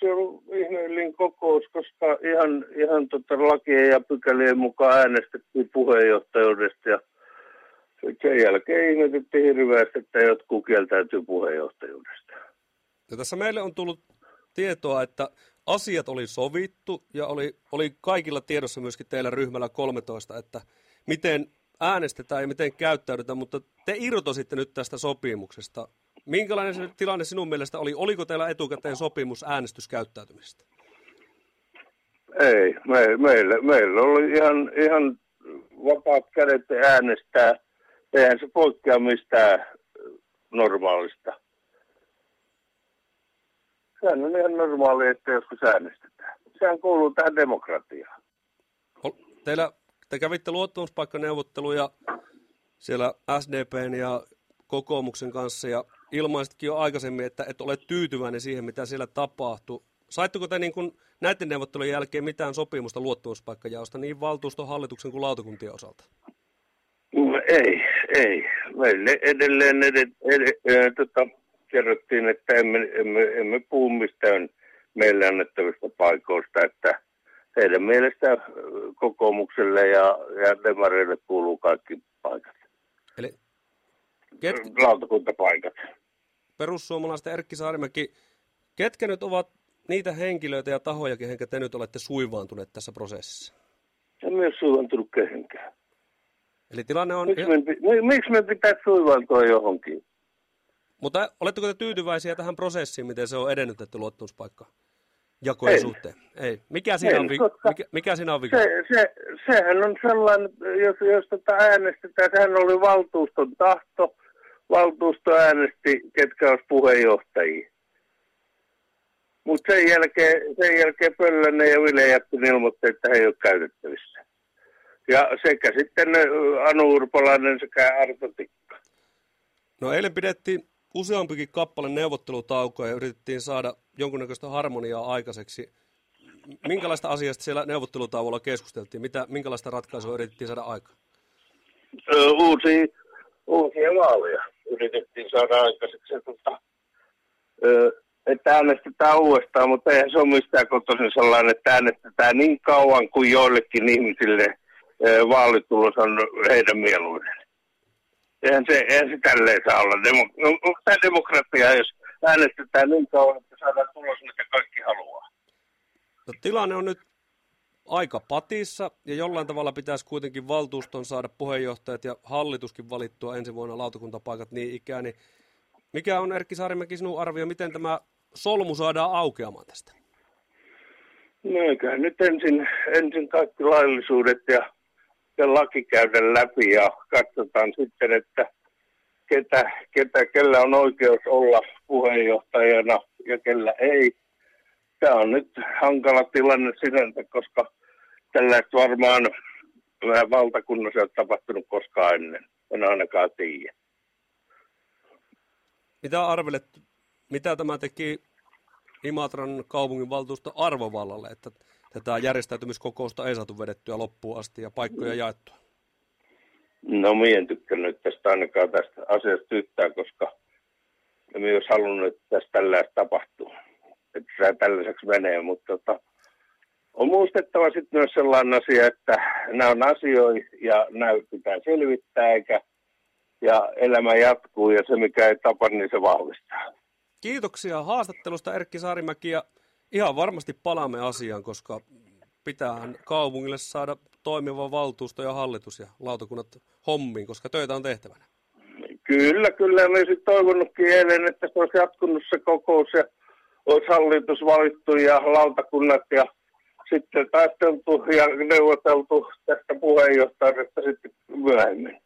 se on ihmeellinen kokous, koska ihan, ihan tota lakien ja pykälien mukaan äänestettiin puheenjohtajuudesta ja sen jälkeen ihmetettiin hirveästi, että jotkut kieltäytyy puheenjohtajuudesta. Ja tässä meille on tullut tietoa, että asiat oli sovittu ja oli, oli kaikilla tiedossa myöskin teillä ryhmällä 13, että miten äänestetään ja miten käyttäydytään, mutta te irtositte nyt tästä sopimuksesta. Minkälainen se tilanne sinun mielestä oli? Oliko teillä etukäteen sopimus äänestyskäyttäytymisestä? Ei, me, meillä, meillä oli ihan, ihan vapaat kädet äänestää. Eihän se poikkea mistään normaalista. Sehän on ihan normaali, että joskus äänestetään. Sehän kuuluu tähän demokratiaan. Teillä, te kävitte luottamuspaikkaneuvotteluja siellä SDPn ja kokoomuksen kanssa ja ilmaisitkin jo aikaisemmin, että et ole tyytyväinen siihen, mitä siellä tapahtui. Saitteko te niin kuin näiden neuvottelujen jälkeen mitään sopimusta luottamuspaikkajaosta niin valtuuston, hallituksen kuin lautakuntien osalta? No, ei, ei. Meille edelleen edet, edet, edet, tota, kerrottiin, että emme, emme, emme puhu mistään meille annettavista paikoista, että heidän mielestä kokoomukselle ja, ja demareille kuuluu kaikki paikat. Eli ket... lautakuntapaikat. Perussuomalaisten Erkki Saarimäki, ketkä nyt ovat niitä henkilöitä ja tahoja, kehen te nyt olette suivaantuneet tässä prosessissa? En myös suivaantunut kehenkään. Eli tilanne on... Miksi me, miksi me pitää suivaantua johonkin? Mutta oletteko te tyytyväisiä tähän prosessiin, miten se on edennyt, että luottamuspaikka jakojen suhteen? Ei. Mikä siinä, en, on, vi- mikä, mikä siinä on vika? Se, se, sehän on sellainen, jos, jos tätä äänestetään, sehän oli valtuuston tahto. Valtuusto äänesti, ketkä olisi puheenjohtajia. Mutta sen jälkeen, sen jälkeen Pöllönen ja Ville Jättin ilmoitti, että he ei ole käytettävissä. Ja sekä sitten Anu Urpalainen sekä Arto Tikka. No eilen pidettiin useampikin kappale neuvottelutaukoa ja yritettiin saada jonkunnäköistä harmoniaa aikaiseksi. Minkälaista asiasta siellä neuvottelutauolla keskusteltiin? Mitä, minkälaista ratkaisua yritettiin saada aikaan? Uusia, uusia vaaleja yritettiin saada aikaiseksi. Tota, että äänestetään uudestaan, mutta eihän se ole mistään kotoisin sellainen, että äänestetään niin kauan kuin joillekin ihmisille vaalitulos on heidän mieluinen. Eihän se, eihän se tälleen saa olla. Demo, no, onko tämä demokratia, jos äänestetään niin kauan, että saadaan tulos, mitä kaikki haluaa? No, tilanne on nyt aika patissa ja jollain tavalla pitäisi kuitenkin valtuuston saada puheenjohtajat ja hallituskin valittua ensi vuonna lautakuntapaikat niin ikään. Niin mikä on Erkki Saarimäki sinun arvio, miten tämä solmu saadaan aukeamaan tästä? No eiköhän nyt ensin, ensin kaikki laillisuudet ja ja laki käydä läpi ja katsotaan sitten, että ketä, ketä, kellä on oikeus olla puheenjohtajana ja kellä ei. Tämä on nyt hankala tilanne sinänsä, koska tällaista varmaan vähän valtakunnassa ei ole tapahtunut koskaan ennen. En ainakaan tiedä. Mitä arvelet, mitä tämä teki Imatran kaupunginvaltuusto arvovallalle, että tätä järjestäytymiskokousta ei saatu vedettyä loppuun asti ja paikkoja mm. jaettua? No minä en tykkännyt tästä ainakaan tästä asiasta yhtään, koska minä olisi halunnut, että tässä tällaista tapahtuu. Että se tällaiseksi menee, mutta tota, on muistettava sitten myös sellainen asia, että nämä on asioita ja nämä pitää selvittää eikä ja elämä jatkuu ja se mikä ei tapa, niin se vahvistaa. Kiitoksia haastattelusta Erkki Saarimäki ja ihan varmasti palaamme asiaan, koska pitää kaupungille saada toimiva valtuusto ja hallitus ja lautakunnat hommiin, koska töitä on tehtävänä. Kyllä, kyllä. Mä olisin toivonutkin eilen, että se olisi jatkunut se kokous ja olisi hallitus valittu ja lautakunnat ja sitten taisteltu ja neuvoteltu tästä puheenjohtajasta sitten myöhemmin.